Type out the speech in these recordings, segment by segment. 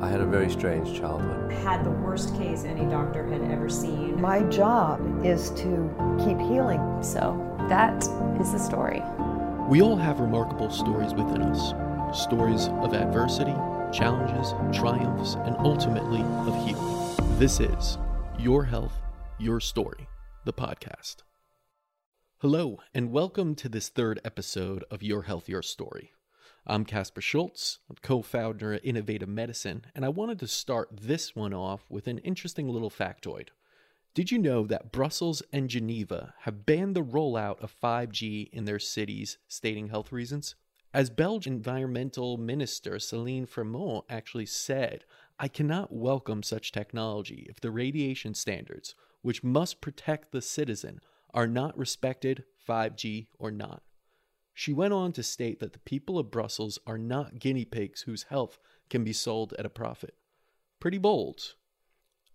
I had a very strange childhood. Had the worst case any doctor had ever seen. My job is to keep healing. So that is the story. We all have remarkable stories within us stories of adversity, challenges, triumphs, and ultimately of healing. This is Your Health, Your Story, the podcast. Hello, and welcome to this third episode of Your Health, Your Story. I'm Casper Schultz, co founder of Innovative Medicine, and I wanted to start this one off with an interesting little factoid. Did you know that Brussels and Geneva have banned the rollout of 5G in their cities, stating health reasons? As Belgian environmental minister Celine Fremault actually said, I cannot welcome such technology if the radiation standards, which must protect the citizen, are not respected, 5G or not. She went on to state that the people of Brussels are not guinea pigs whose health can be sold at a profit. Pretty bold.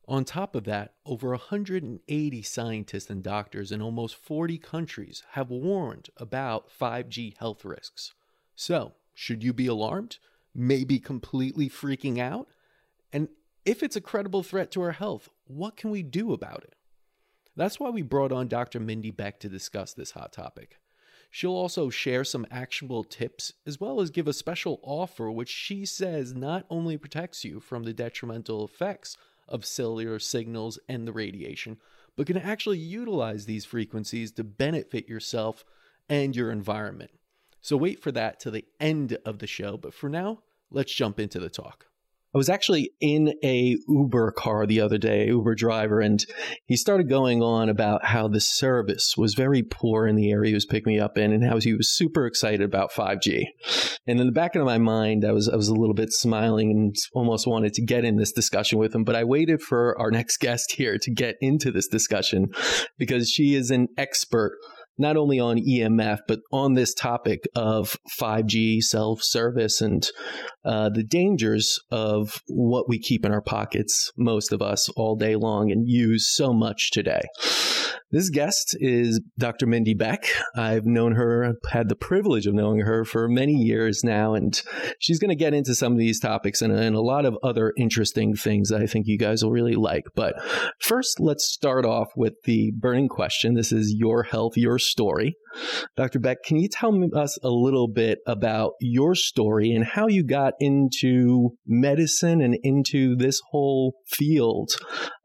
On top of that, over 180 scientists and doctors in almost 40 countries have warned about 5G health risks. So, should you be alarmed? Maybe completely freaking out? And if it's a credible threat to our health, what can we do about it? That's why we brought on Dr. Mindy Beck to discuss this hot topic. She'll also share some actionable tips as well as give a special offer, which she says not only protects you from the detrimental effects of cellular signals and the radiation, but can actually utilize these frequencies to benefit yourself and your environment. So wait for that to the end of the show, but for now, let's jump into the talk. I was actually in a Uber car the other day, Uber driver, and he started going on about how the service was very poor in the area he was picking me up in, and how he was super excited about 5G. And in the back of my mind, I was I was a little bit smiling and almost wanted to get in this discussion with him, but I waited for our next guest here to get into this discussion because she is an expert not only on EMF, but on this topic of 5G self service and uh, the dangers of what we keep in our pockets, most of us, all day long and use so much today. This guest is Dr. Mindy Beck. I've known her, had the privilege of knowing her for many years now, and she's going to get into some of these topics and, and a lot of other interesting things that I think you guys will really like. But first, let's start off with the burning question. This is your health, your story. Dr. Beck, can you tell us a little bit about your story and how you got into medicine and into this whole field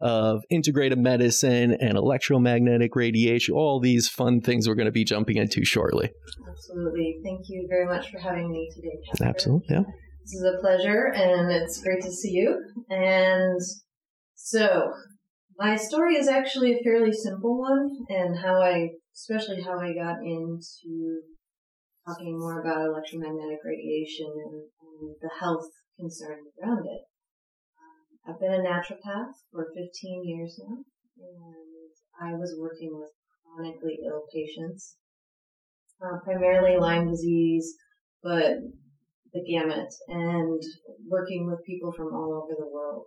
of integrative medicine and electromagnetic radiation, all these fun things we're going to be jumping into shortly? Absolutely. Thank you very much for having me today. Absolutely, yeah. This is a pleasure and it's great to see you. And so, my story is actually a fairly simple one and how I especially how I got into talking more about electromagnetic radiation and, and the health concerns around it. I've been a naturopath for 15 years now, and I was working with chronically ill patients, uh, primarily Lyme disease, but the gamut, and working with people from all over the world.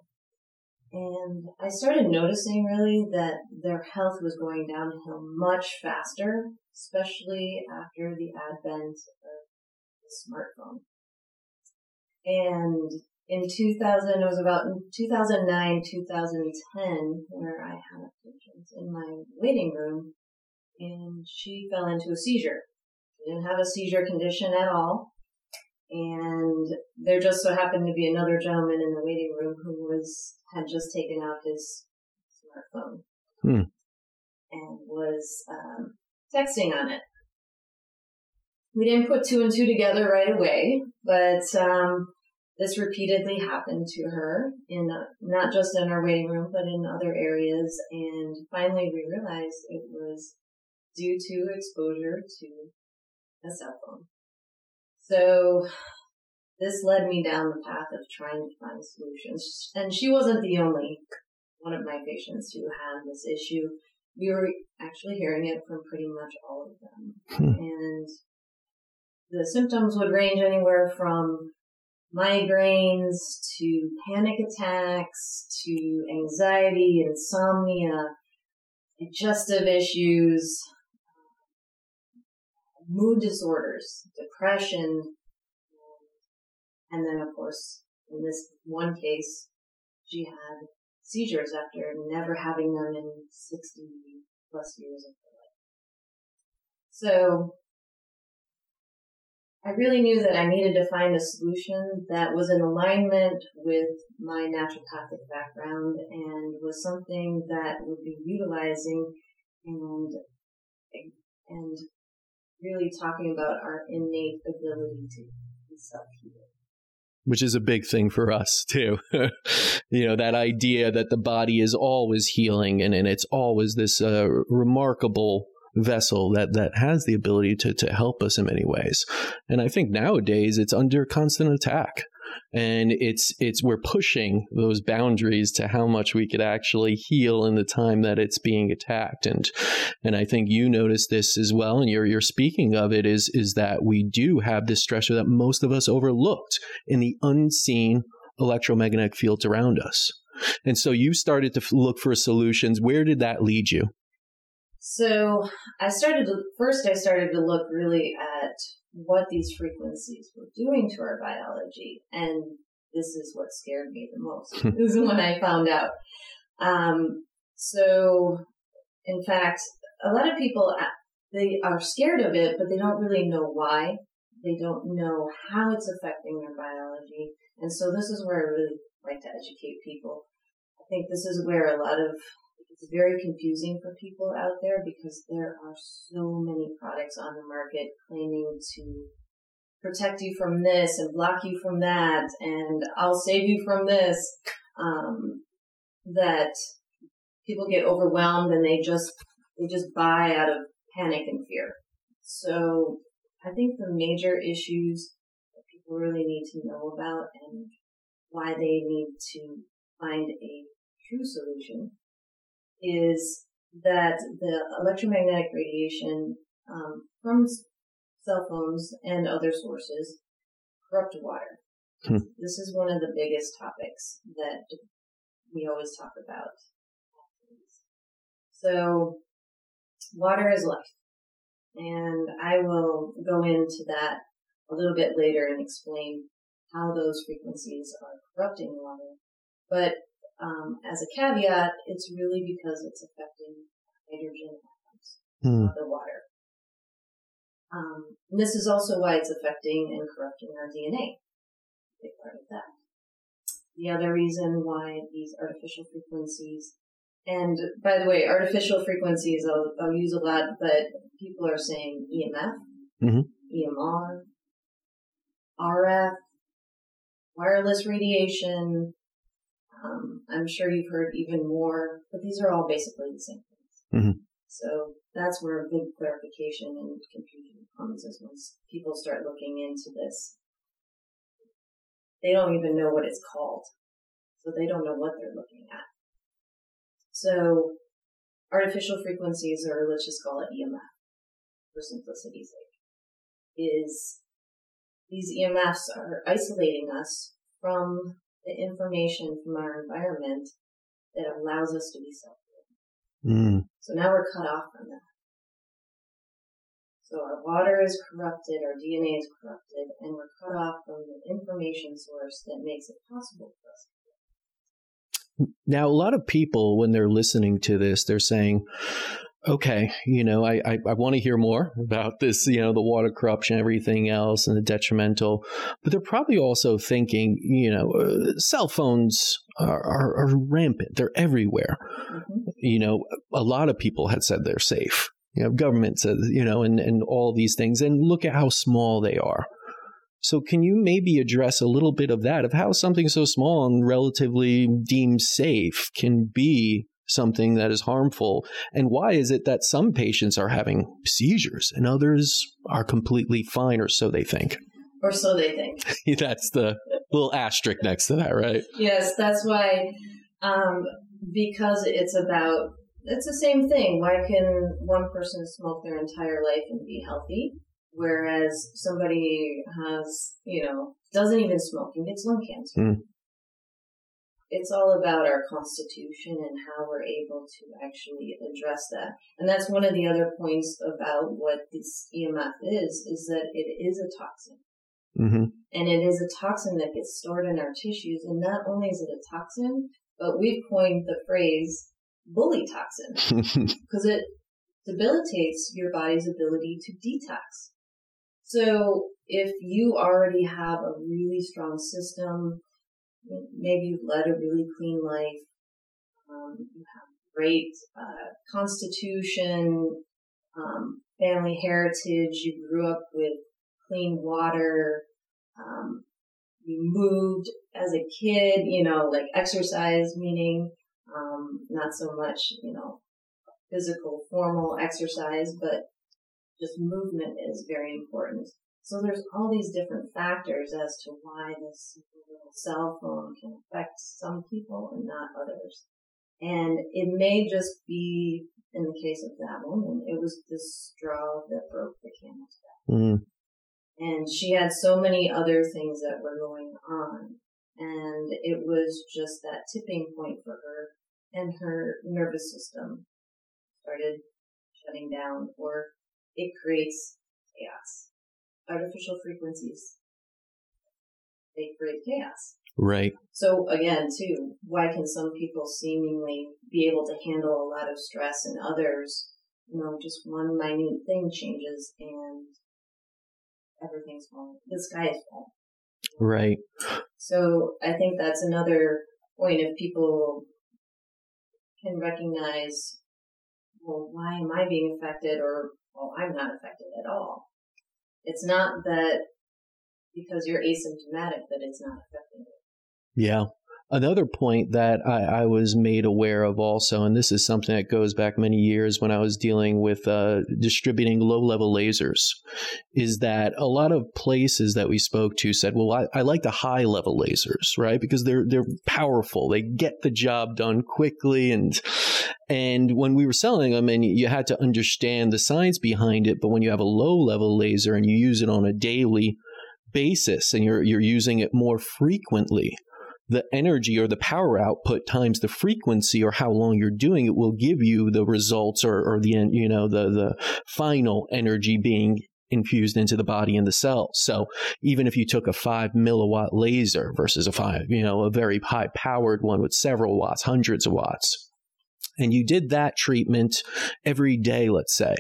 And I started noticing really that their health was going downhill much faster, especially after the advent of the smartphone. And in 2000, it was about 2009, 2010, where I had a patient in my waiting room and she fell into a seizure. She didn't have a seizure condition at all. And there just so happened to be another gentleman in the waiting room who was had just taken out his smartphone hmm. and was um, texting on it. We didn't put two and two together right away, but um, this repeatedly happened to her in uh, not just in our waiting room, but in other areas. And finally, we realized it was due to exposure to a cell phone. So this led me down the path of trying to find solutions. And she wasn't the only one of my patients who had this issue. We were actually hearing it from pretty much all of them. Hmm. And the symptoms would range anywhere from migraines to panic attacks to anxiety, insomnia, digestive issues, mood disorders, depression, and then of course in this one case, she had seizures after never having them in 60 plus years of her life. So I really knew that I needed to find a solution that was in alignment with my naturopathic background and was something that would be utilizing and and really talking about our innate ability to be self-healing which is a big thing for us too. you know, that idea that the body is always healing and, and it's always this uh, remarkable vessel that that has the ability to to help us in many ways. And I think nowadays it's under constant attack. And it's it's we're pushing those boundaries to how much we could actually heal in the time that it's being attacked. And and I think you notice this as well, and you're you're speaking of it is is that we do have this stressor that most of us overlooked in the unseen electromagnetic fields around us. And so you started to look for solutions. Where did that lead you? So I started to, first I started to look really at what these frequencies were doing to our biology. And this is what scared me the most. this is when I found out. Um, so in fact, a lot of people, uh, they are scared of it, but they don't really know why. They don't know how it's affecting their biology. And so this is where I really like to educate people. I think this is where a lot of it's very confusing for people out there because there are so many products on the market claiming to protect you from this and block you from that and I'll save you from this um, that people get overwhelmed and they just they just buy out of panic and fear. So I think the major issues that people really need to know about and why they need to find a true solution is that the electromagnetic radiation um, from cell phones and other sources corrupt water. Hmm. This is one of the biggest topics that we always talk about. So, water is life. And I will go into that a little bit later and explain how those frequencies are corrupting water. But um, as a caveat, it's really because it's affecting hydrogen atoms mm. of the water. Um, this is also why it's affecting and corrupting our DNA. Big part of that. The other reason why these artificial frequencies, and by the way, artificial frequencies I'll, I'll use a lot, but people are saying EMF, mm-hmm. EMR, RF, wireless radiation, um, I'm sure you've heard even more, but these are all basically the same things. Mm-hmm. So that's where a big clarification and confusion comes is once people start looking into this. They don't even know what it's called. So they don't know what they're looking at. So artificial frequencies, or let's just call it EMF for simplicity's sake, is these EMFs are isolating us from the information from our environment that allows us to be self-healing. Mm. So now we're cut off from that. So our water is corrupted, our DNA is corrupted, and we're cut off from the information source that makes it possible for us now, a lot of people, when they're listening to this, they're saying, okay, you know, I, I, I want to hear more about this, you know, the water corruption, everything else, and the detrimental. But they're probably also thinking, you know, uh, cell phones are, are, are rampant. They're everywhere. Mm-hmm. You know, a lot of people had said they're safe. You know, government says, you know, and, and all these things. And look at how small they are. So, can you maybe address a little bit of that, of how something so small and relatively deemed safe can be something that is harmful? And why is it that some patients are having seizures and others are completely fine, or so they think? Or so they think. that's the little asterisk next to that, right? Yes, that's why, um, because it's about, it's the same thing. Why can one person smoke their entire life and be healthy? Whereas somebody has, you know, doesn't even smoke and gets lung cancer. Mm it's all about our constitution and how we're able to actually address that. And that's one of the other points about what this EMF is, is that it is a toxin. Mm-hmm. And it is a toxin that gets stored in our tissues. And not only is it a toxin, but we've coined the phrase bully toxin because it debilitates your body's ability to detox. So if you already have a really strong system, maybe you've led a really clean life, um, you have great uh, constitution, um, family heritage, you grew up with clean water, um, you moved as a kid, you know, like exercise, meaning um, not so much, you know, physical, formal exercise, but just movement is very important. So there's all these different factors as to why this little cell phone can affect some people and not others. And it may just be, in the case of that woman, it was the straw that broke the camel's back. Mm. And she had so many other things that were going on. And it was just that tipping point for her and her nervous system started shutting down or it creates chaos. Artificial frequencies, they create chaos. Right. So again, too, why can some people seemingly be able to handle a lot of stress and others, you know, just one minute thing changes and everything's falling. The sky is falling. Right. So I think that's another point if people can recognize, well, why am I being affected or, well, I'm not affected at all. It's not that because you're asymptomatic that it's not affecting you. Yeah. Another point that I, I, was made aware of also, and this is something that goes back many years when I was dealing with uh, distributing low level lasers, is that a lot of places that we spoke to said, well, I, I like the high level lasers, right? Because they're, they're powerful. They get the job done quickly. And, and when we were selling them and you had to understand the science behind it, but when you have a low level laser and you use it on a daily basis and you're, you're using it more frequently, the energy or the power output times the frequency or how long you're doing it will give you the results or, or the you know the the final energy being infused into the body and the cells. So even if you took a five milliwatt laser versus a five, you know, a very high powered one with several watts, hundreds of watts, and you did that treatment every day, let's say,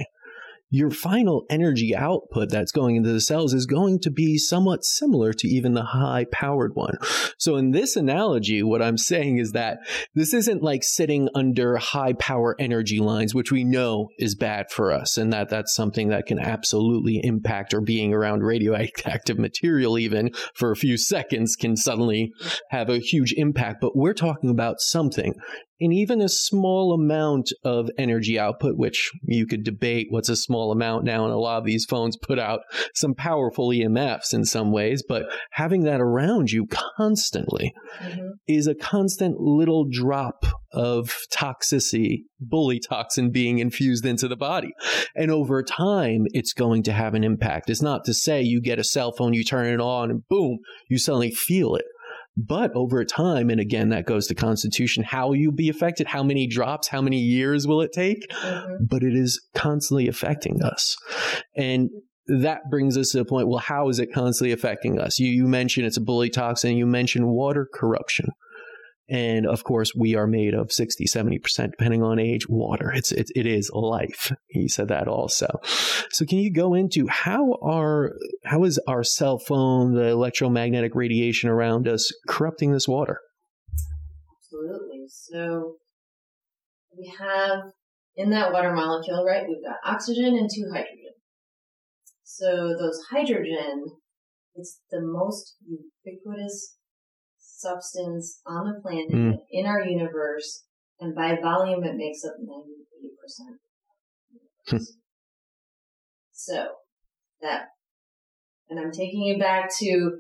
your final energy output that's going into the cells is going to be somewhat similar to even the high powered one. So in this analogy, what I'm saying is that this isn't like sitting under high power energy lines, which we know is bad for us and that that's something that can absolutely impact or being around radioactive material even for a few seconds can suddenly have a huge impact. But we're talking about something and even a small amount of energy output, which you could debate what's a small amount now, and a lot of these phones put out some powerful EMFs in some ways, but having that around you constantly mm-hmm. is a constant little drop of toxicity, bully toxin being infused into the body. And over time, it's going to have an impact. It's not to say you get a cell phone, you turn it on, and boom, you suddenly feel it. But over time, and again, that goes to constitution, how you'll you be affected? How many drops? How many years will it take? Mm-hmm. But it is constantly affecting us. And that brings us to the point, well, how is it constantly affecting us? You, you mentioned it's a bully toxin. You mentioned water corruption. And of course, we are made of 60, 70%, depending on age, water. It's, it, it is life. He said that also. So can you go into how are, how is our cell phone, the electromagnetic radiation around us corrupting this water? Absolutely. So we have in that water molecule, right? We've got oxygen and two hydrogen. So those hydrogen, it's the most ubiquitous substance on the planet mm. in our universe, and by volume, it makes up 98%. Hmm. so that, and I'm taking you back to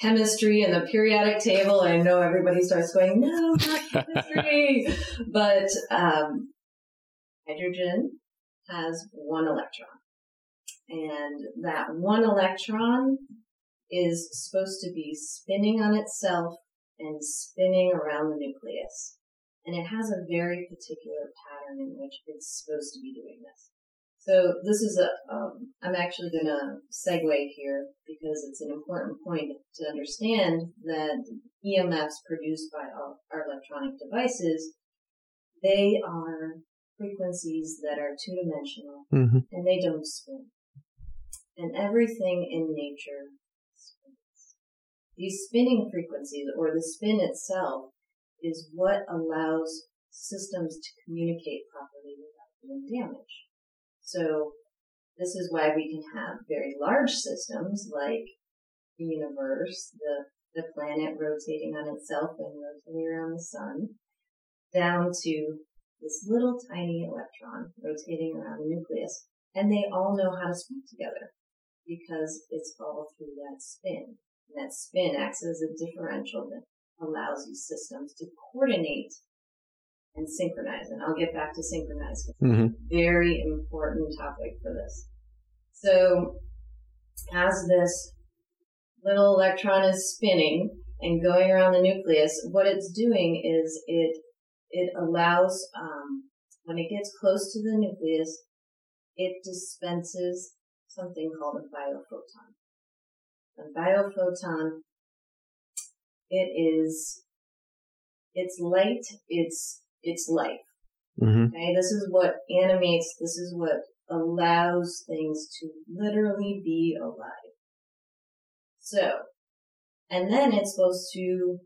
chemistry and the periodic table. I know everybody starts going, no, not chemistry. but um, hydrogen has one electron. And that one electron is supposed to be spinning on itself and spinning around the nucleus. And it has a very particular pattern in which it's supposed to be doing this. So this is a, um, I'm actually going to segue here because it's an important point to understand that EMFs produced by our, our electronic devices, they are frequencies that are two dimensional Mm-hmm. and they don't spin. And everything in nature. These spinning frequencies or the spin itself is what allows systems to communicate properly without doing damage. So this is why we can have very large systems like the universe, the, the planet rotating on itself and rotating around the sun, down to this little tiny electron rotating around the nucleus. And they all know how to speak together because it's all through that spin. That spin acts as a differential that allows these systems to coordinate and synchronize. And I'll get back to synchronize. Mm-hmm. Very important topic for this. So as this little electron is spinning and going around the nucleus, what it's doing is it it allows um, when it gets close to the nucleus, it dispenses something called a biophoton. A biophoton, it is it's light, it's it's life. Mm-hmm. Okay, this is what animates, this is what allows things to literally be alive. So, and then it's supposed to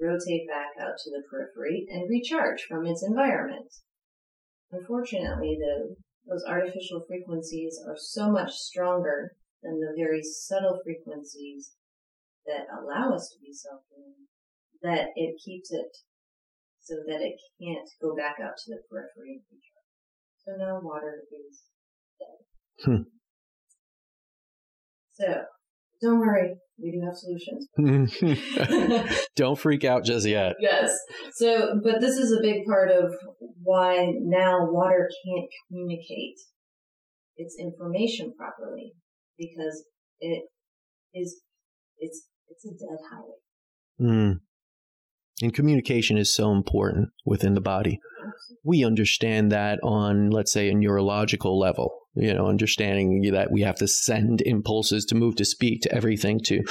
rotate back out to the periphery and recharge from its environment. Unfortunately, though, those artificial frequencies are so much stronger than the very subtle frequencies that allow us to be self-healing that it keeps it so that it can't go back out to the periphery and recharge. So now water is dead. Hmm. So, don't worry, we do have solutions. Don't freak out just yet. yes. So, but this is a big part of why now water can't communicate its information properly because it is, it's, it's a dead highway. Mm. And communication is so important within the body. We understand that on, let's say, a neurological level. You know, understanding that we have to send impulses to move to speak to everything to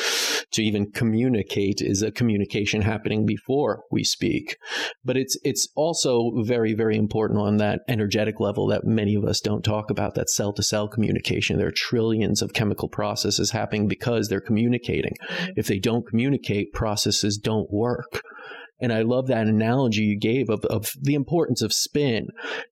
to even communicate is a communication happening before we speak. But it's it's also very very important on that energetic level that many of us don't talk about. That cell to cell communication. There are trillions of chemical processes happening because they're communicating. Mm-hmm. If they don't communicate, processes don't work. And I love that analogy you gave of, of the importance of spin.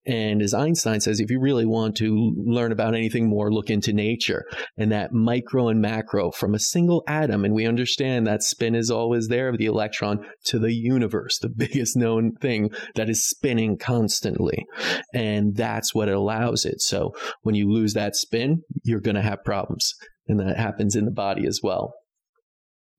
And as Einstein says, if you really want to learn about anything more, look into nature and that micro and macro from a single atom. And we understand that spin is always there of the electron to the universe, the biggest known thing that is spinning constantly. And that's what allows it. So when you lose that spin, you're going to have problems. And that happens in the body as well.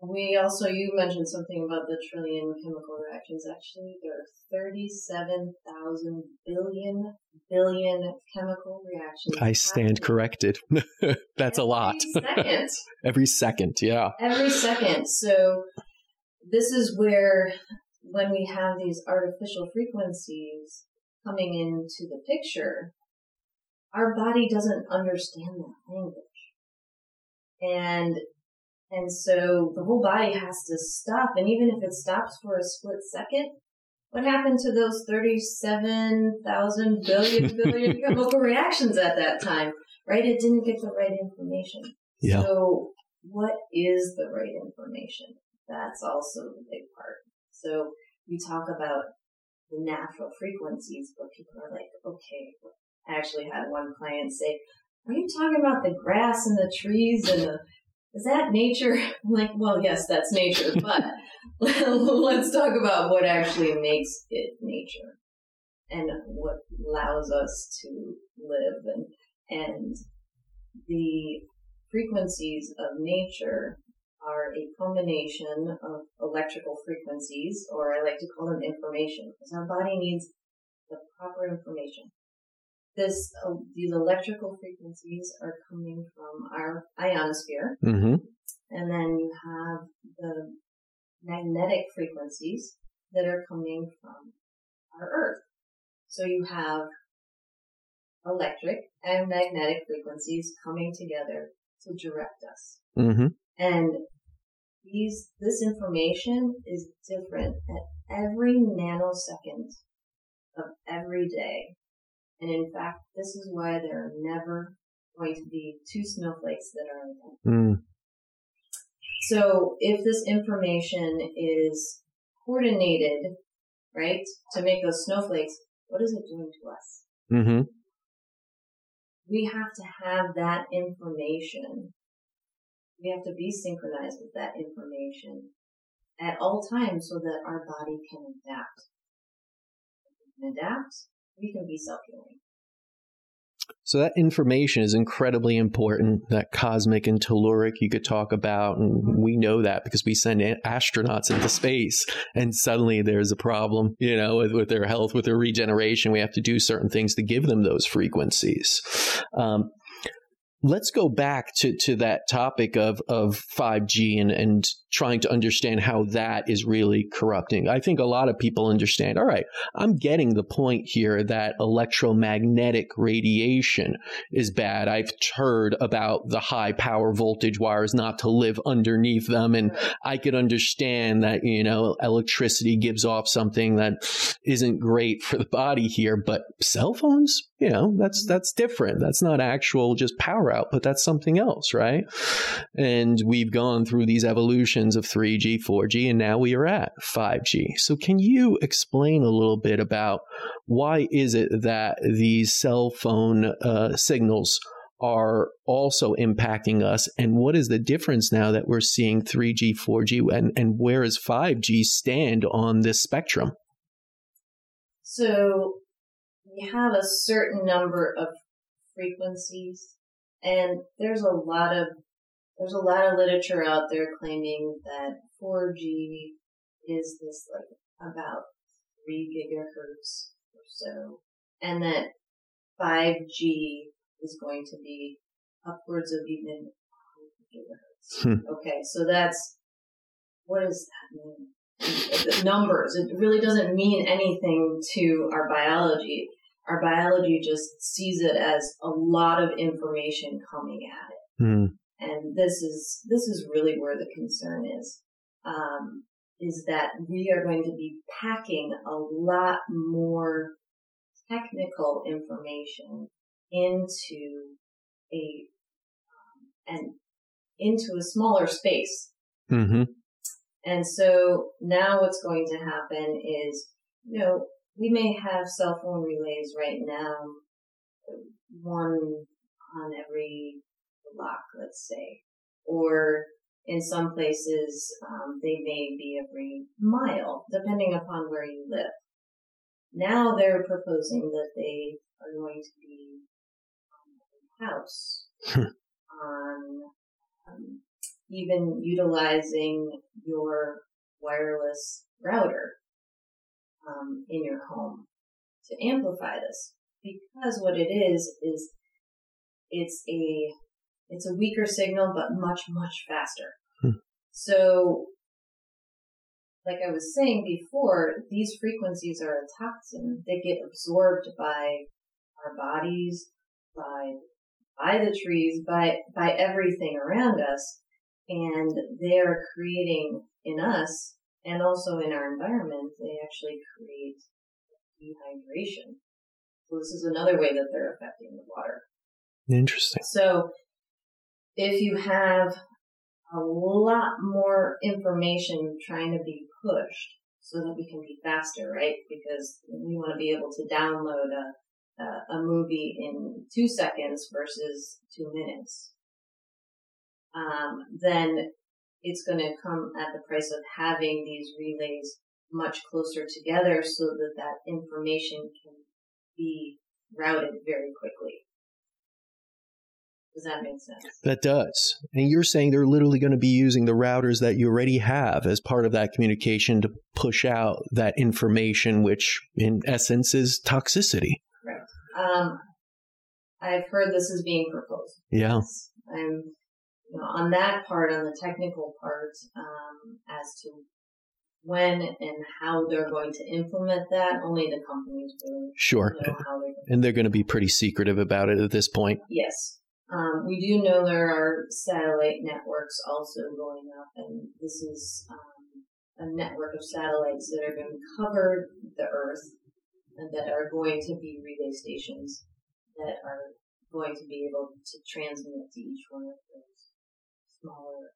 We also, you mentioned something about the trillion chemical reactions. Actually, there are 37,000 billion, billion chemical reactions. I stand happening corrected. That's a lot. Every second. Every second, yeah. Every second. So, this is where, when we have these artificial frequencies coming into the picture, our body doesn't understand that language. And and so the whole body has to stop. And even if it stops for a split second, what happened to those 37,000 billion billion chemical reactions at that time? Right? It didn't get the right information. Yeah. So what is the right information? That's also the big part. So you talk about the natural frequencies, but people are like, okay, I actually had one client say, are you talking about the grass and the trees and the is that nature? I'm like, well, yes, that's nature, but let's talk about what actually makes it nature and what allows us to live and, and the frequencies of nature are a combination of electrical frequencies, or I like to call them information, because our body needs the proper information this uh, these electrical frequencies are coming from our ionosphere, Mm-hmm. and then you have the magnetic frequencies that are coming from our Earth. So you have electric and magnetic frequencies coming together to direct us. Mm-hmm. And these, this information is different at every nanosecond of every day. And in fact, this is why there are never going to be two snowflakes that are identical. Mm. So if this information is coordinated, right, to make those snowflakes, what is it doing to us? Mm-hmm. We have to have that information. We have to be synchronized with that information at all times so that our body can adapt. If we can adapt, we can be self-healing. So that information is incredibly important. That cosmic and telluric you could talk about, and we know that because we send astronauts into space, and suddenly there's a problem, you know, with, with their health, with their regeneration. We have to do certain things to give them those frequencies. Um, let's go back to, to that topic of, of 5G and, and trying to understand how that is really corrupting. I think a lot of people understand, all right, I'm getting the point here that electromagnetic radiation is bad. I've heard about the high power voltage wires not to live underneath them. And I could understand that, you know, electricity gives off something that isn't great for the body here, but cell phones, you know, that's, that's different. That's not actual just power output. That's something else, right? And we've gone through these evolutions of 3G, 4G, and now we are at 5G. So can you explain a little bit about why is it that these cell phone uh, signals are also impacting us and what is the difference now that we're seeing 3G, 4G and, and where does 5G stand on this spectrum? So we have a certain number of frequencies and there's a lot of there's a lot of literature out there claiming that 4G is this like about three gigahertz or so, and that 5G is going to be upwards of even gigahertz. Hmm. Okay, so that's what does that mean? The numbers. It really doesn't mean anything to our biology. Our biology just sees it as a lot of information coming at it. Hmm. And this is, this is really where the concern is, um, is that we are going to be packing a lot more technical information into a, um, and into a smaller space. Mm-hmm. And so now what's going to happen is, you know, we may have cell phone relays right now, one on every block, let's say, or in some places um, they may be every mile, depending upon where you live. Now they're proposing that they are going to be house, on um, even utilizing your wireless router um, in your home to amplify this. Because what it is is it's a it's a weaker signal, but much, much faster. Hmm. So, like I was saying before, these frequencies are a toxin. They get absorbed by our bodies, by, by the trees, by, by everything around us. And they are creating in us and also in our environment, they actually create dehydration. So this is another way that they're affecting the water. Interesting. So if you have a lot more information trying to be pushed so that we can be faster, right? Because we want to be able to download a, a, a movie in two seconds versus two minutes. Um, then it's going to come at the price of having these relays much closer together so that that information can be routed very quickly. Does that make sense? That does. And you're saying they're literally going to be using the routers that you already have as part of that communication to push out that information, which in essence is toxicity. Right. Um, I've heard this is being proposed. Yeah. Yes. I'm, you know, on that part, on the technical part, um, as to when and how they're going to implement that, only the companies really Sure. know how they're And they're going to be pretty secretive about it at this point. Yes. Um, we do know there are satellite networks also going up, and this is um, a network of satellites that are going to cover the Earth and that are going to be relay stations that are going to be able to transmit to each one of those smaller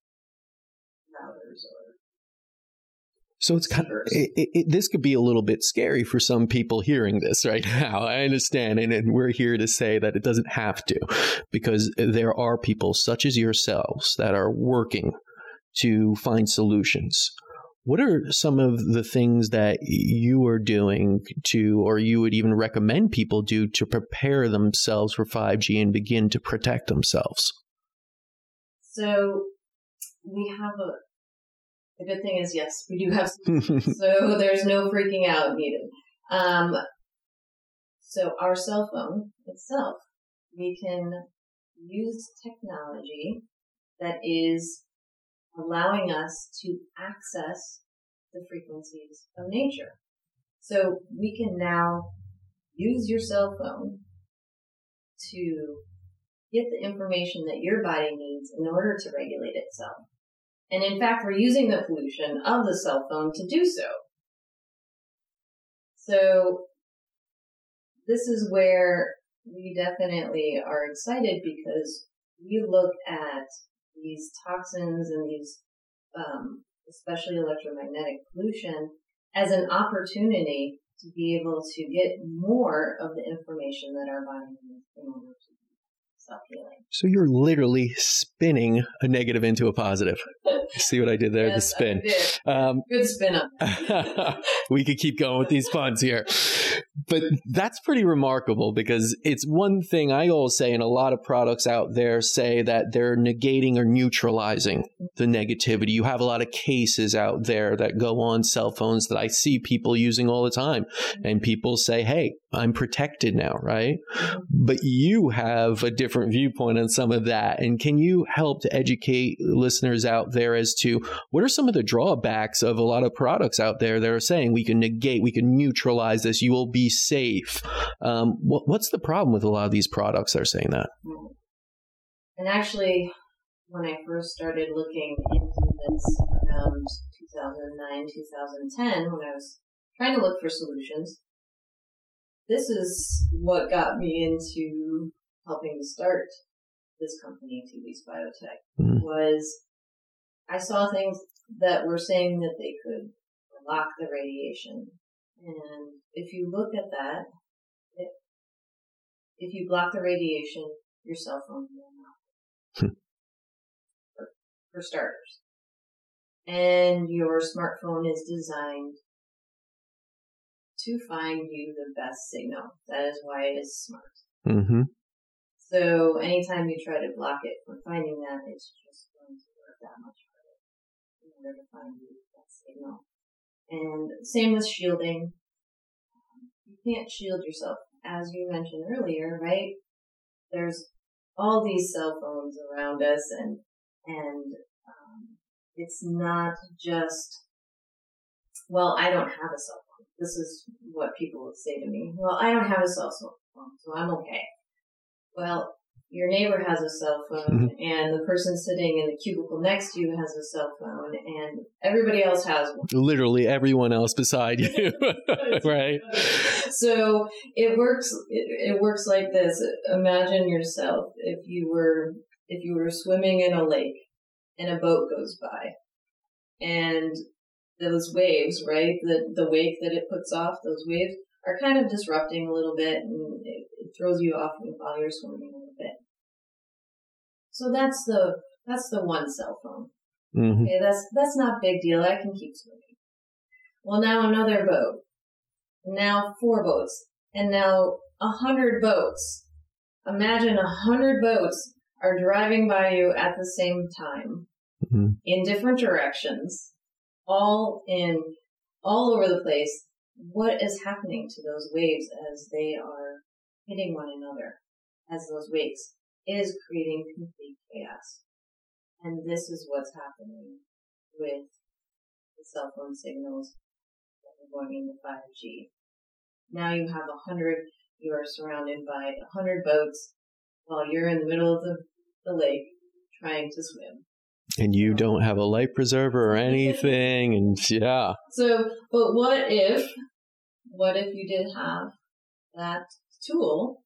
routers or So it's kind of, it, it, this could be a little bit scary for some people hearing this right now. I understand. And, and we're here to say that it doesn't have to because there are people such as yourselves that are working to find solutions. What are some of the things that you are doing to, or you would even recommend people do to prepare themselves for 5G and begin to protect themselves? So we have a. The good thing is, yes, we do have. so there's no freaking out needed. Um, so our cell phone itself, we can use technology that is allowing us to access the frequencies of nature. So we can now use your cell phone to get the information that your body needs in order to regulate itself. And in fact, we're using the pollution of the cell phone to do so. So this is where we definitely are excited because we look at these toxins and these, um, especially electromagnetic pollution as an opportunity to be able to get more of the information that our body needs in order to self healing. So you're literally spinning a negative into a positive. See what I did there? the spin. Um, Good spin up. we could keep going with these puns here. But that's pretty remarkable because it's one thing I always say, and a lot of products out there say that they're negating or neutralizing the negativity. You have a lot of cases out there that go on cell phones that I see people using all the time. And people say, hey, I'm protected now, right? But you have a different viewpoint on some of that. And can you help to educate listeners out there as to what are some of the drawbacks of a lot of products out there that are saying we can negate, we can neutralize this, you will be safe? Um, what, what's the problem with a lot of these products that are saying that? And actually, when I first started looking into this around 2009, 2010, when I was trying to look for solutions, this is what got me into helping to start this company, TV's Biotech, Mhm. was I saw things that were saying that they could block the radiation. And if you look at that, it, if you block the radiation, your cell phone will not. for, for starters. And your smartphone is designed to find you the best signal. That is why it is smart. Mm-hmm. So anytime you try to block it from finding that, it's just going to work that much harder in order to find that signal. And same with shielding. You can't shield yourself, as you mentioned earlier, right? There's all these cell phones around us, and and um, it's not just. Well, I don't have a cell phone. This is what people would say to me. Well, I don't have a cell phone, so I'm okay. Well, your neighbor has a cell phone, mm-hmm. and the person sitting in the cubicle next to you has a cell phone, and everybody else has one. Literally everyone else beside you, right? So it works. It, it works like this. Imagine yourself if you were if you were swimming in a lake, and a boat goes by, and those waves, right? The the wake that it puts off, those waves are kind of disrupting a little bit, and it throws you off while you're swimming a little bit. So that's the that's the one cell phone. hmm Okay, that's that's not a big deal. I can keep swimming. Well, now another boat. Now four boats, and now a hundred boats. Imagine a hundred boats are driving by you at the same time Mhm. in different directions, all in all over the place. What is happening to those waves as they are hitting one another? As those wakes is creating complete chaos. And this is what's happening with the cell phone signals that are going into 5G. Now you have a hundred, you are surrounded by a hundred boats while you're in the middle of the, the lake trying to swim. And you don't have a life preserver or anything, and yeah. So, but what if, what if you did have that tool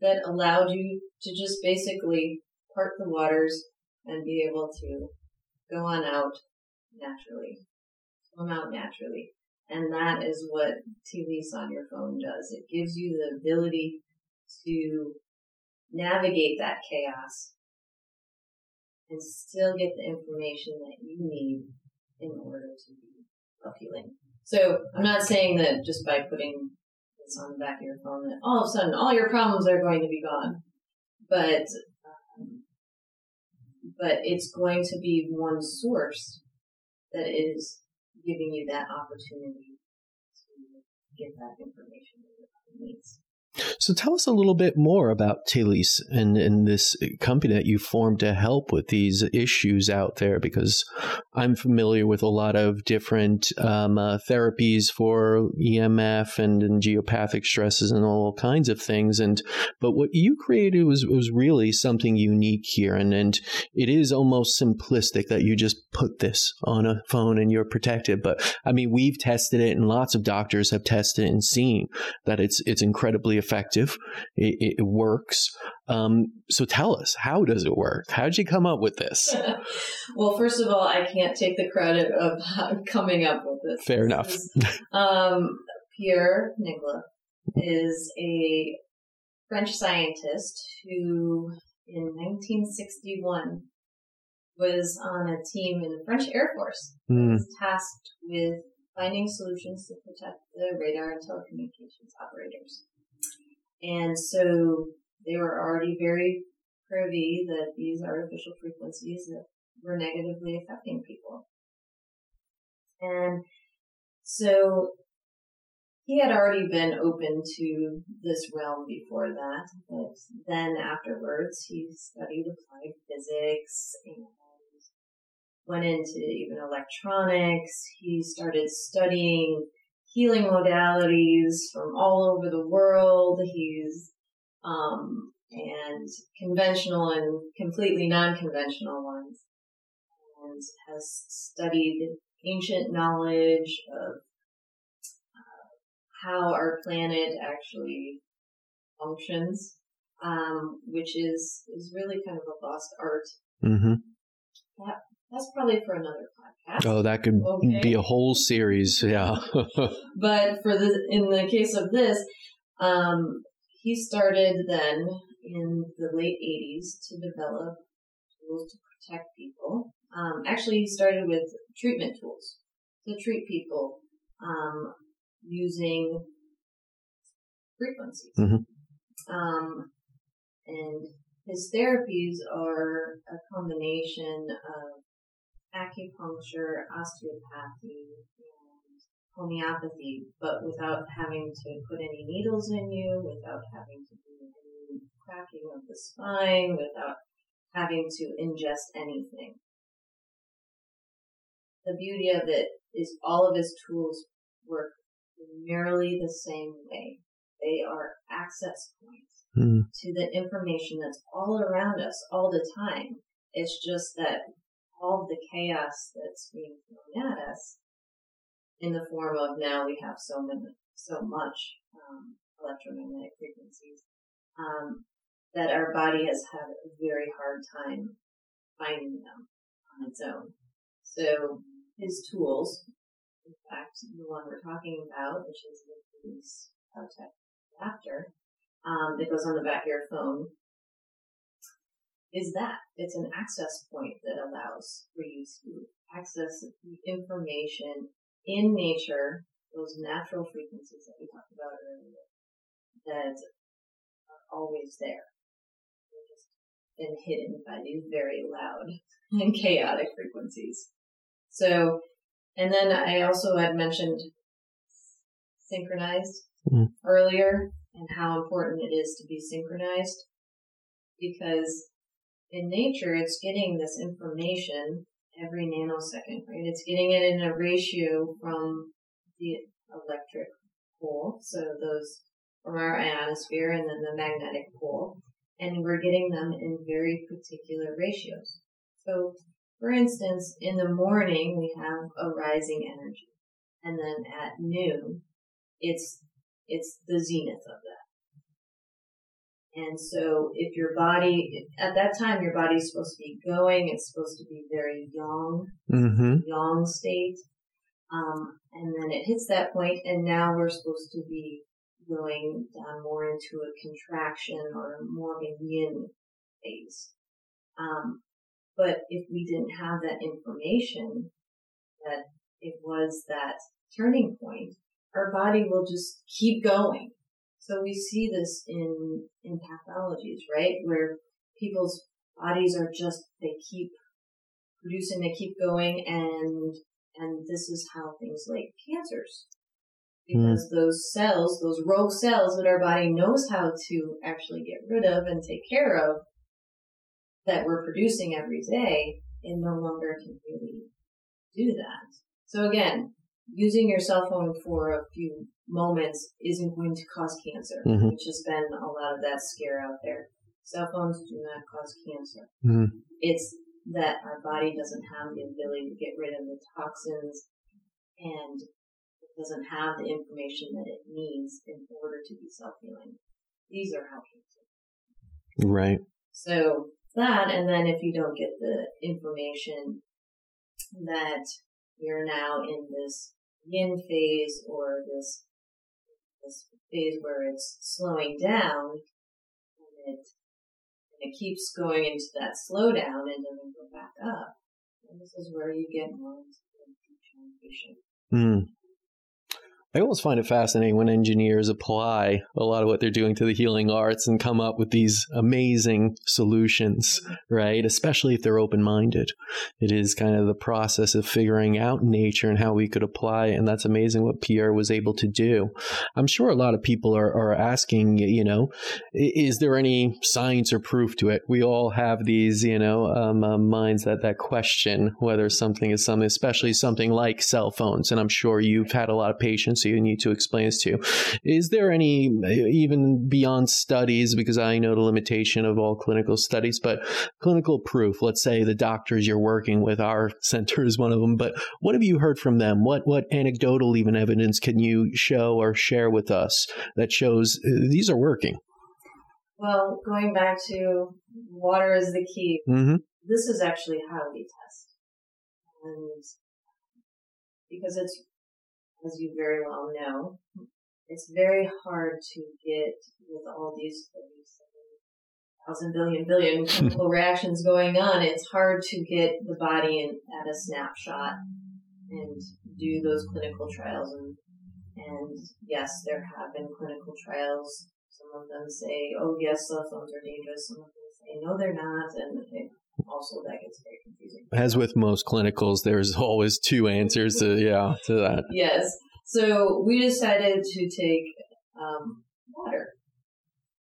that allowed you to just basically part the waters and be able to go on out naturally, swim out naturally. And that is what Tilys on your phone does. It gives you the ability to navigate that chaos and still get the information that you need in order to be healing. So I'm not saying that just by putting this on the back of your phone that all of a sudden all your problems are going to be gone, but um, but it's going to be one source that is giving you that opportunity to get that information that your body needs. So tell us a little bit more about Tilys and, and this company that you formed to help with these issues out there, because I'm familiar with a lot of different um, uh, therapies for EMF and, and, geopathic stresses and all kinds of things. And but what you created was was really something unique here, and and it is almost simplistic that you just put this on a phone and you're protected. But I mean, we've tested it, and lots of doctors have tested it and seen that it's it's incredibly effective. It, it works. Um, so tell us, how does it work? How did you come up with this? well, first of all, I can't take the credit of coming up with this. Fair enough. Is, um, Pierre Nigla is a French scientist who, in 1961, was on a team in the French Air Force. Mm. Was tasked with finding solutions to protect the radar and telecommunications operators. And so they were already very privy that these artificial frequencies were negatively affecting people. And so he had already been open to this realm before that, but then afterwards he studied applied physics and went into even electronics. He started studying healing modalities from all over the world. He's um, and conventional and completely non-conventional ones, and has studied ancient knowledge of uh, how our planet actually functions, um, which is is really kind of a lost art. Mm-hmm. That's probably for another podcast. Oh, that could okay. be a whole series, yeah. but for the in the case of this, um, he started then in the late 80s to develop tools to protect people. Um, actually, he started with treatment tools to treat people um, using frequencies. Mm-hmm. Um, and his therapies are a combination of acupuncture, osteopathy, and homeopathy, but without having to put any needles in you, without having to do any cracking of the spine, without having to ingest anything. The beauty of it is all of his tools work merely the same way. They are access points mm. to the information that's all around us all the time. It's just that all of the chaos that's being thrown at us in the form of now we have so many, so much um, electromagnetic frequencies um, that our body has had a very hard time finding them on its own. So his tools, in fact, the one we're talking about, which is the Tilys Tech adapter, um, that goes on the back of your phone, is that. It's an access point that allows for you to access the information in nature, those natural frequencies that we talked about earlier, that are always there. They're just been hidden by these very loud and chaotic frequencies. So, and then I also had mentioned synchronized mm. earlier and how important it is to be synchronized because in nature, it's getting this information every nanosecond, right? It's getting it in a ratio from the electric pole, so those from our ionosphere and then the magnetic pole, and we're getting them in very particular ratios. So, for instance, in the morning we have a rising energy, and then at noon, it's it's the zenith of that. And so if your body, at that time, your body's supposed to be going, it's supposed to be very yang, Mm-hmm. yang state. Um, and then it hits that point and now we're supposed to be going down more into a contraction or more of a yin phase. Um, but if we didn't have that information that it was that turning point, our body will just keep going. So we see this in, in pathologies, right? Where people's bodies are just, they keep producing, they keep going and, and this is how things like cancers. Hmm. Because those cells, those rogue cells that our body knows how to actually get rid of and take care of, that we're producing every day, it no longer can really do that. So again, using your cell phone for a few moments isn't going to cause cancer, Mhm. which has been a lot of that scare out there. Cell phones do not cause cancer. Mhm. It's that our body doesn't have the ability to get rid of the toxins and it doesn't have the information that it needs in order to be self-healing. These are how cancer. Right. So that, and then if you don't get the information that you're now in this yin phase or this this phase where it's slowing down, and it and it keeps going into that slowdown and doesn't go back up. And this is where you get more into the. Mm. I always find it fascinating when engineers apply a lot of what they're doing to the healing arts and come up with these amazing solutions, right? Especially if they're open minded. It is kind of the process of figuring out nature and how we could apply it. And that's amazing what Pierre was able to do. I'm sure a lot of people are, are asking, you know, is there any science or proof to it? We all have these, you know, um, uh, minds that, that question whether something is something, especially something like cell phones. And I'm sure you've had a lot of patients who you need to explain this to. Is there any, even beyond studies, because I know the limitation of all clinical studies, but clinical proof, let's say the doctors you're working with, our center is one of them, but what have you heard from them? What, what anecdotal even evidence can you show or share with us that shows uh, these are working? Well, going back to water is the key. Mm-hmm. this is actually how we test. And because it's, as you very well know, it's very hard to get with all these thousand billion billion chemical reactions going on. It's hard to get the body in, at a snapshot and do those clinical trials. And, and yes, there have been clinical trials. Some of them say, oh yes, cell phones are dangerous. Some of them say, no, they're not. And it, also that gets very confusing. As with most clinicals, there's always two answers to yeah to that. Yes. So we decided to take um, water.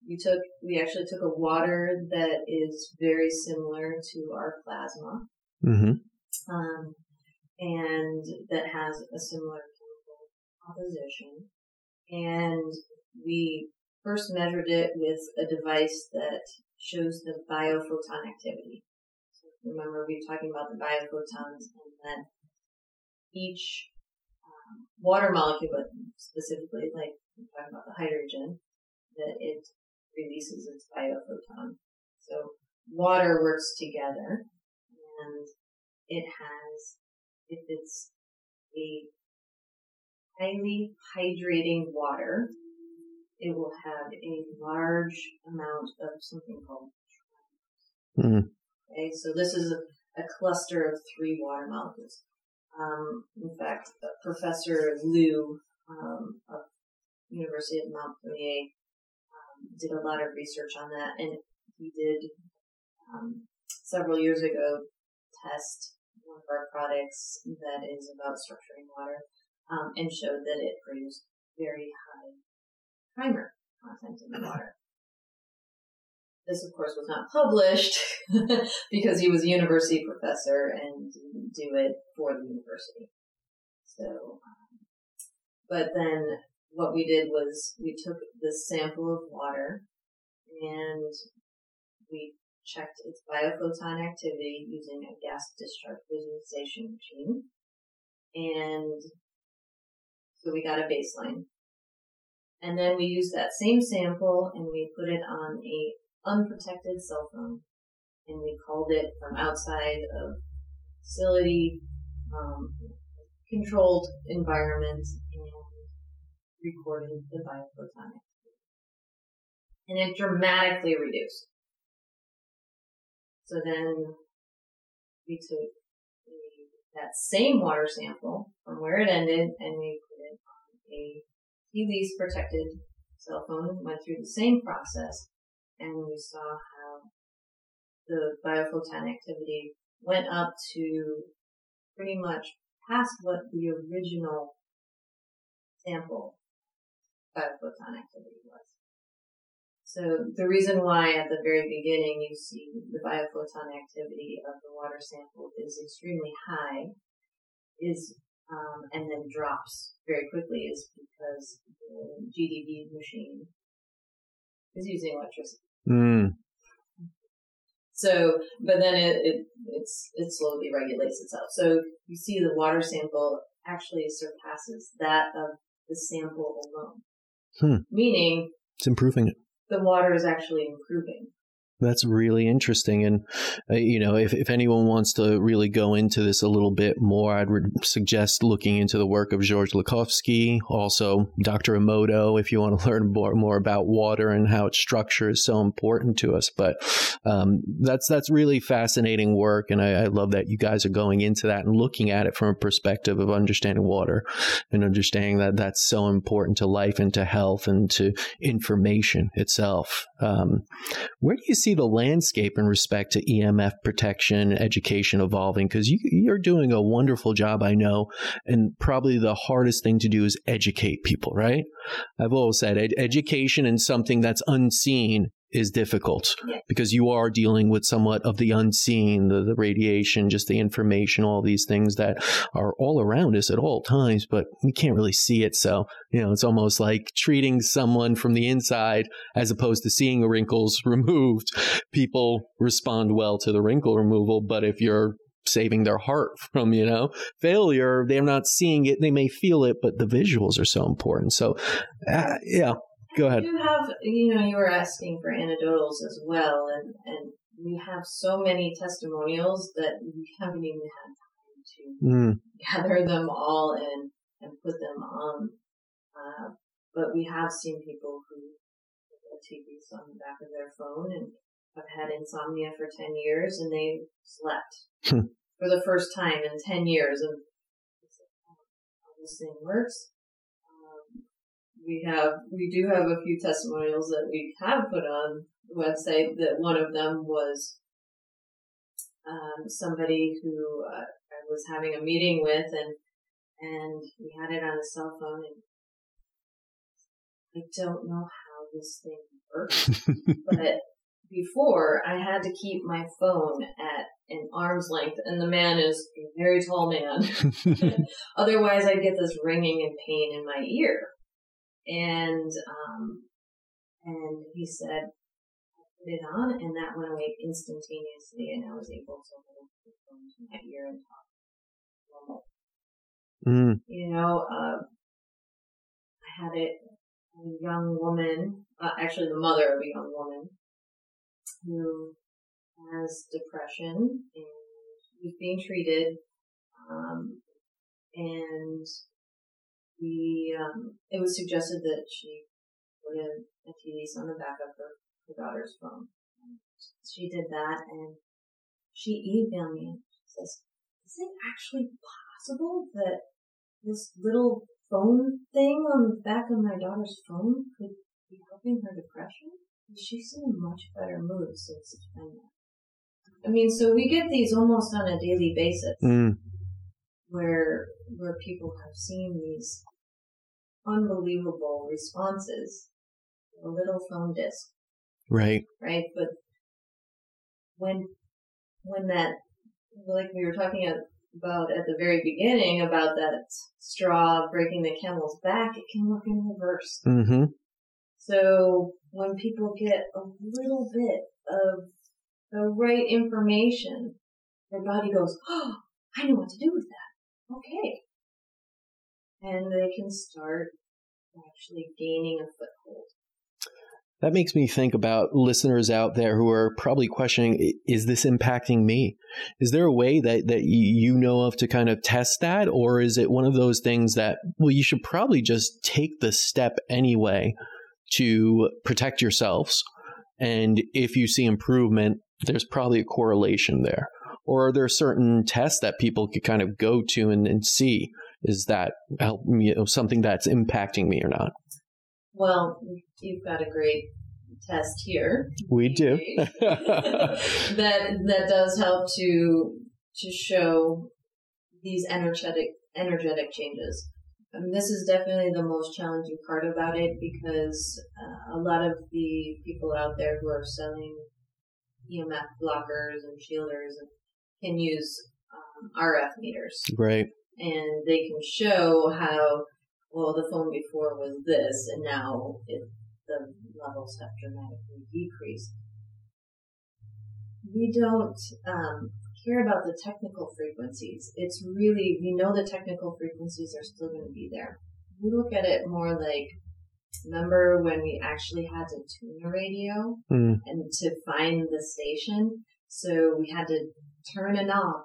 We took we actually took a water that is very similar to our plasma, Mm-hmm. um, and that has a similar chemical composition. And we first measured it with a device that shows the biophoton activity. Remember, we were talking about the biophotons and that each um, water molecule, but specifically, like we're talking about the hydrogen, that it releases its biophoton. So water works together, and it has, if it's a highly hydrating water, it will have a large amount of something called Mm. Okay, so this is a, a cluster of three water molecules. Um, in fact, uh, Professor Liu um, of University of Montpellier um, did a lot of research on that, and he did um, several years ago test one of our products that is about structuring water, um, and showed that it produced very high trimer content in the water. This, of course, was not published because he was a university professor and didn't do it for the university. So, um, but then what we did was we took this sample of water and we checked its biophoton activity using a gas discharge visualization machine. And so we got a baseline. And then we used that same sample and we put it on a unprotected cell phone and we called it from outside of facility, um, controlled environment and recorded the biophoton activity. And it dramatically reduced. So then we took that same water sample from where it ended and we put it on a Tilys protected cell phone, went through the same process, and we saw how the biophoton activity went up to pretty much past what the original sample biophoton activity was. So the reason why at the very beginning you see the biophoton activity of the water sample is extremely high is um, and then drops very quickly is because the GDV machine is using electricity. Mm. So, but then it, it it's it slowly regulates itself. So you see the water sample actually surpasses that of the sample alone, Hmm. meaning It's improving it. the water is actually improving. That's really interesting. And, uh, you know, if, if anyone wants to really go into this a little bit more, I'd re- suggest looking into the work of George Lakhovsky, also Dr. Emoto, if you want to learn more, more about water and how its structure is so important to us. But um, that's that's really fascinating work. And I, I love that you guys are going into that and looking at it from a perspective of understanding water and understanding that that's so important to life and to health and to information itself. Um, where do you see the landscape in respect to EMF protection, education evolving? Because you, you're doing a wonderful job, I know, and probably the hardest thing to do is educate people, right? I've always said ed- education and something that's unseen is difficult Yeah. because you are dealing with somewhat of the unseen, the, the radiation, just the information, all these things that are all around us at all times, but we can't really see it. So, you know, it's almost like treating someone from the inside as opposed to seeing the wrinkles removed. People respond well to the wrinkle removal, but if you're saving their heart from, you know, failure, they're not seeing it. They may feel it, but the visuals are so important. So, uh, yeah, go ahead. You have, you know, you were asking for anecdotals as well, and and we have so many testimonials that we haven't even had time to Mm, gather them all and and put them on. Uh, but we have seen people who have Tilys on the back of their phone and have had insomnia for ten years, and they slept Hmm. for the first time in ten years, and like, oh, how this thing works. We have we do have a few testimonials that we have put on the website. That one of them was um, somebody who uh, I was having a meeting with, and and he had it on his cell phone, and I don't know how this thing works, but before I had to keep my phone at an arm's length, and the man is a very tall man. Otherwise, I'd get this ringing and pain in my ear. And um, and he said, I put it on, and that went away instantaneously, and I was able to hold the phone to my ear and talk normal. mm, You know, uh, I had it, a young woman, uh, actually the mother of a young woman, who has depression and was being treated, um, and um, it was suggested that she put in a Tilys on the back of her, her daughter's phone. She did that, and she emailed me and she says, "Is it actually possible that this little phone thing on the back of my daughter's phone could be helping her depression? She's in a much better mood since it's been there." I mean, so we get these almost on a daily basis mm. Where where people have seen these unbelievable responses. A little phone disc. Right. right? But when when that like we were talking about at the very beginning about that straw breaking the camel's back, it can work in reverse. Mm-hmm. So when people get a little bit of the right information, their body goes, "Oh, I know what to do with that." Okay, and they can start actually gaining a foothold. That makes me think about listeners out there who are probably questioning is this impacting me? Is there a way that, that you know of to kind of test that? Or is it one of those things that, well, you should probably just take the step anyway to protect yourselves? And if you see improvement, there's probably a correlation there. Or are there certain tests that people could kind of go to and, and see? Is that help, you know, something that's impacting me or not? Well, you've got a great test here. We do. that that does help to to show these energetic energetic changes. I mean, this is definitely the most challenging part about it because uh, a lot of the people out there who are selling EMF blockers and shielders can use um, RF meters, right? And they can show how well, the phone before was this, and now it, the levels have dramatically decreased. We don't um, care about the technical frequencies. It's really, we know the technical frequencies are still going to be there. We look at it more like, remember when we actually had to tune a radio mm. and to find the station? So we had to turn a knob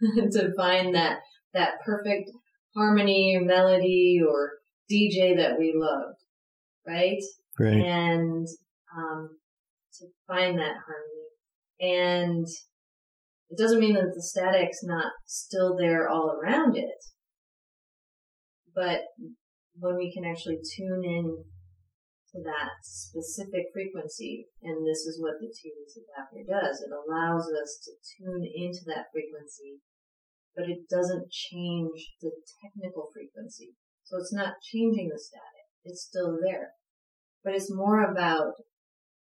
to find that, that perfect harmony or melody or DJ that we loved, right? Right. And um, to find that harmony. And it doesn't mean that the static's not still there all around it. But when we can actually tune in to that specific frequency, and this is what the Tilys adapter does, it allows us to tune into that frequency but it doesn't change the technical frequency. So it's not changing the static. It's still there. But it's more about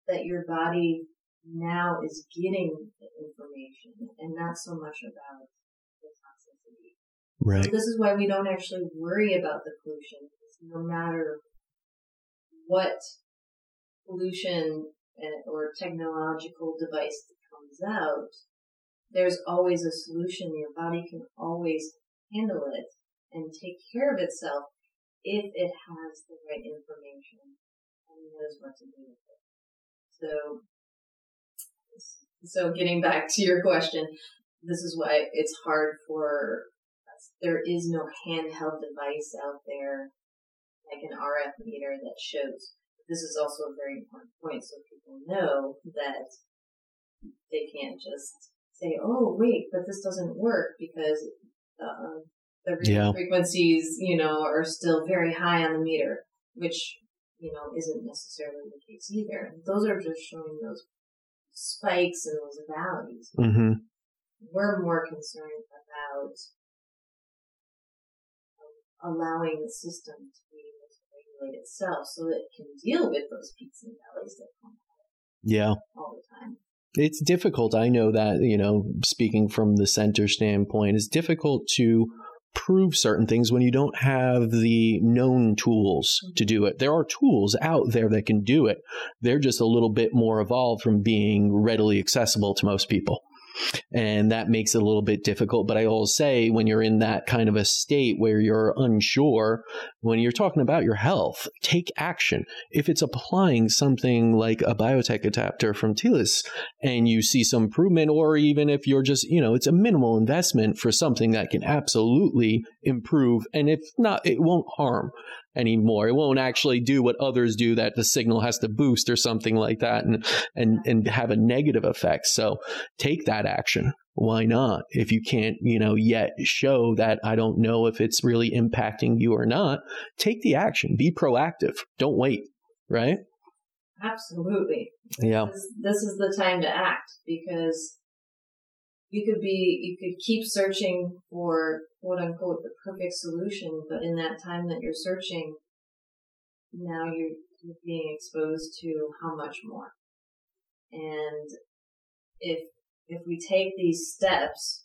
that your body now is getting the information and not so much about the toxicity. Right. So this is why we don't actually worry about the pollution. No matter what pollution or technological device that comes out, there's always a solution. Your body can always handle it and take care of itself if it has the right information and knows what to do with it. So, so getting back to your question, this is why it's hard for us. There is no handheld device out there like an RF meter that shows. This is also a very important point so people know that they can't just say, oh, wait, but this doesn't work because uh, the yeah. frequencies, you know, are still very high on the meter, which, you know, isn't necessarily the case either. Those are just showing those spikes and those valleys. Mm-hmm. We're more concerned about allowing the system to be able to regulate itself so that it can deal with those peaks and valleys that come yeah. all the time it's difficult. I know that, you know, speaking from the center standpoint, it's difficult to prove certain things when you don't have the known tools to do it. There are tools out there that can do it. They're just a little bit more evolved from being readily accessible to most people and that makes it a little bit difficult. But I always say when you're in that kind of a state where you're unsure, when you're talking about your health, take action. If it's applying something like a biotech adapter from Tilys and you see some improvement, or even if you're just, you know, it's a minimal investment for something that can absolutely improve. And if not, it won't harm anymore. It won't actually do what others do that the signal has to boost or something like that and, and, and have a negative effect. So take that action. Why not? If you can't, you know, yet show that I don't know if it's really impacting you or not, take the action. Be proactive. Don't wait, right? Absolutely. Yeah. This, this is the time to act because you could be, you could keep searching for quote unquote the perfect solution, but in that time that you're searching, now you're, being exposed to how much more. And if if we take these steps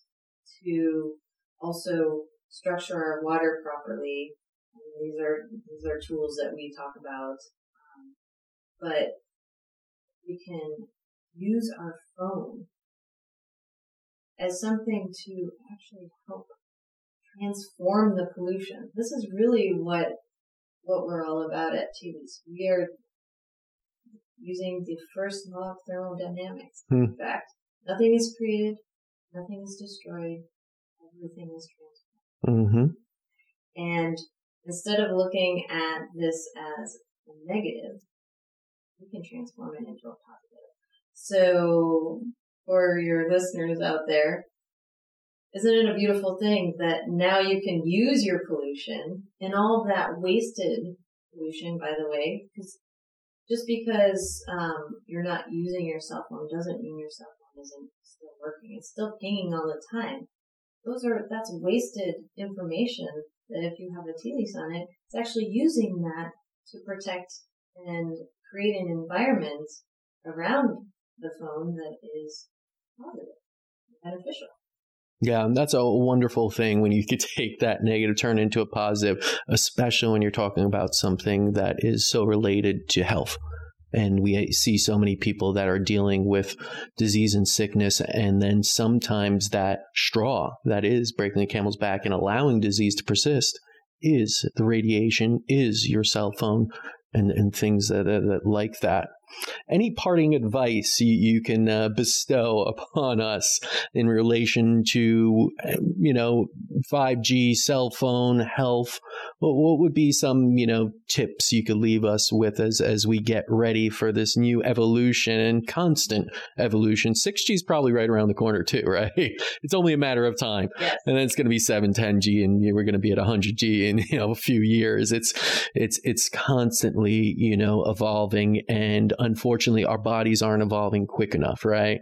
to also structure our water properly, these are these are tools that we talk about, um, but we can use our phone as something to actually help transform the pollution. This is really what what we're all about at Tilys. We are using the first law of thermodynamics. Hmm. In fact, nothing is created, nothing is destroyed, everything is transformed. Mm-hmm. And instead of looking at this as a negative, we can transform it into a positive. So for your listeners out there, isn't it a beautiful thing that now you can use your pollution and all that wasted pollution, by the way, because just because um, you're not using your cell phone doesn't mean your cell phone isn't still working. It's still pinging all the time. Those are that's wasted information that if you have a Tilys on it, it's actually using that to protect and create an environment around the phone that is positive, beneficial. Yeah, and that's a wonderful thing when you could take that negative turn into a positive, especially when you're talking about something that is so related to health. And we see so many people that are dealing with disease and sickness, and then sometimes that straw that is breaking the camel's back and allowing disease to persist is the radiation, is your cell phone, and, and things that, that, that like that. Any parting advice you, you can uh, bestow upon us in relation to, you know, 5G, cell phone, health? What, what would be some, you know, tips you could leave us with as, as we get ready for this new evolution and constant evolution? 6G is probably right around the corner too, right? It's only a matter of time. Yes. And then it's going to be 710G and we're going to be at 100G in, you know, a few years. It's, it's, it's constantly, you know, evolving and unfortunately our bodies aren't evolving quick enough, right?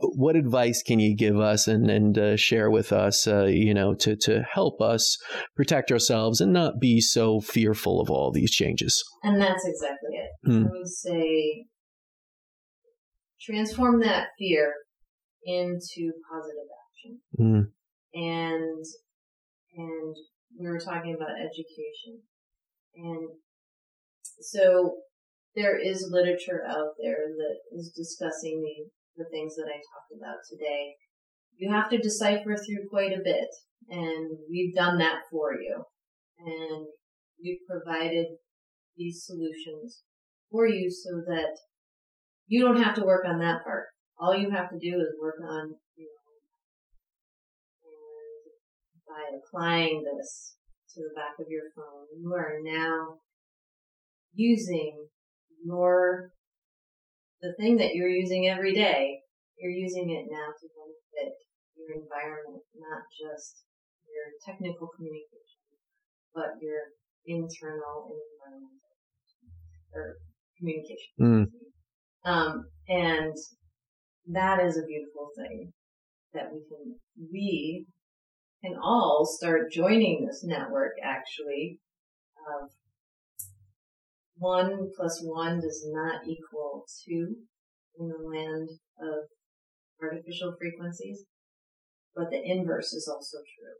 What advice can you give us and, and uh, share with us, uh, you know, to, to help us protect ourselves and not be so fearful of all these changes? And that's exactly it. Mm. I would say transform that fear into positive action. Mm. And, and we were talking about education. And so there is literature out there that is discussing the, the things that I talked about today. You have to decipher through quite a bit, and we've done that for you. And we've provided these solutions for you so that you don't have to work on that part. All you have to do is work on, you know, and by applying this to the back of your phone, you are now using your the thing that you're using every day, you're using it now to benefit your environment, not just your technical communication, but your internal and environmental or communication. Mm. Um, and that is a beautiful thing that we can, we can all start joining this network actually of one plus one does not equal two in the land of artificial frequencies, but the inverse is also true.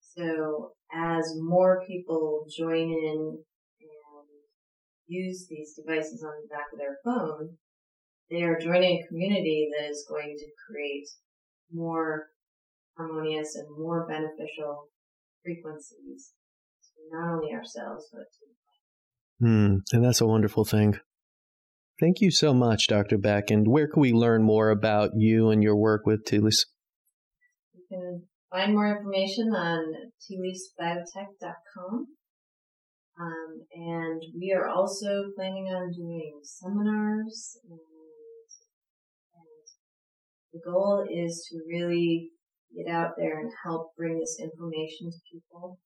So as more people join in and use these devices on the back of their phone, they are joining a community that is going to create more harmonious and more beneficial frequencies to not only ourselves, but to Hmm, and that's a wonderful thing. Thank you so much, Dr. Beck. And where can we learn more about you and your work with Tilys? You can find more information on tilysbiotech.com. Um, and we are also planning on doing seminars and, and the goal is to really get out there and help bring this information to people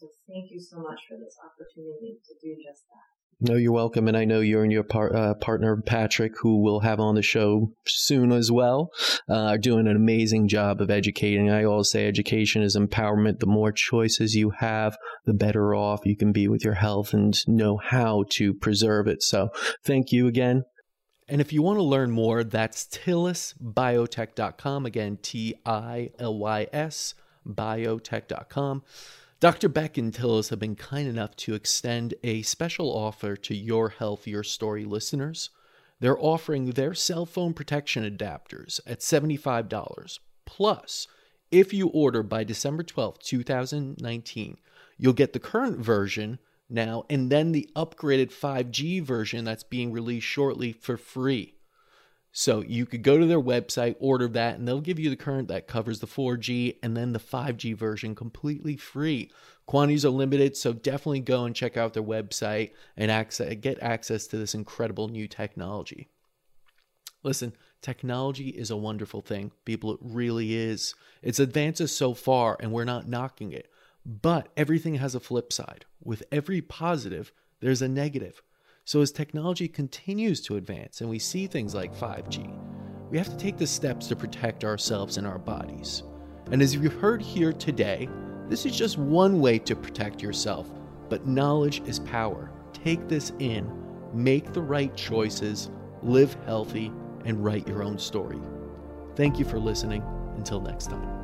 so thank you so much for this opportunity to do just that. No, you're welcome. And I know you and your par- uh, partner, Patrick, who we'll have on the show soon as well, uh, are doing an amazing job of educating. I always say education is empowerment. The more choices you have, the better off you can be with your health and know how to preserve it. So thank you again. And if you want to learn more, that's tilysbiotech.com. Again, T I L Y S biotech.com. Dr. Beck and Tilys have been kind enough to extend a special offer to Your Health, Your Story listeners. They're offering their cell phone protection adapters at $75. Plus, if you order by December 12th, 2019, you'll get the current version now and then the upgraded 5G version that's being released shortly for free. So you could go to their website, order that, and they'll give you the current that covers the 4G and then the 5G version completely free. Quantities are limited, so definitely go and check out their website and access, get access to this incredible new technology. Listen, technology is a wonderful thing. People, it really is. It's advances so far, and we're not knocking it. But everything has a flip side. With every positive, there's a negative. So, as technology continues to advance and we see things like 5G, we have to take the steps to protect ourselves and our bodies. And as you've heard here today, this is just one way to protect yourself, but knowledge is power. Take this in, make the right choices, live healthy, and write your own story. Thank you for listening. Until next time.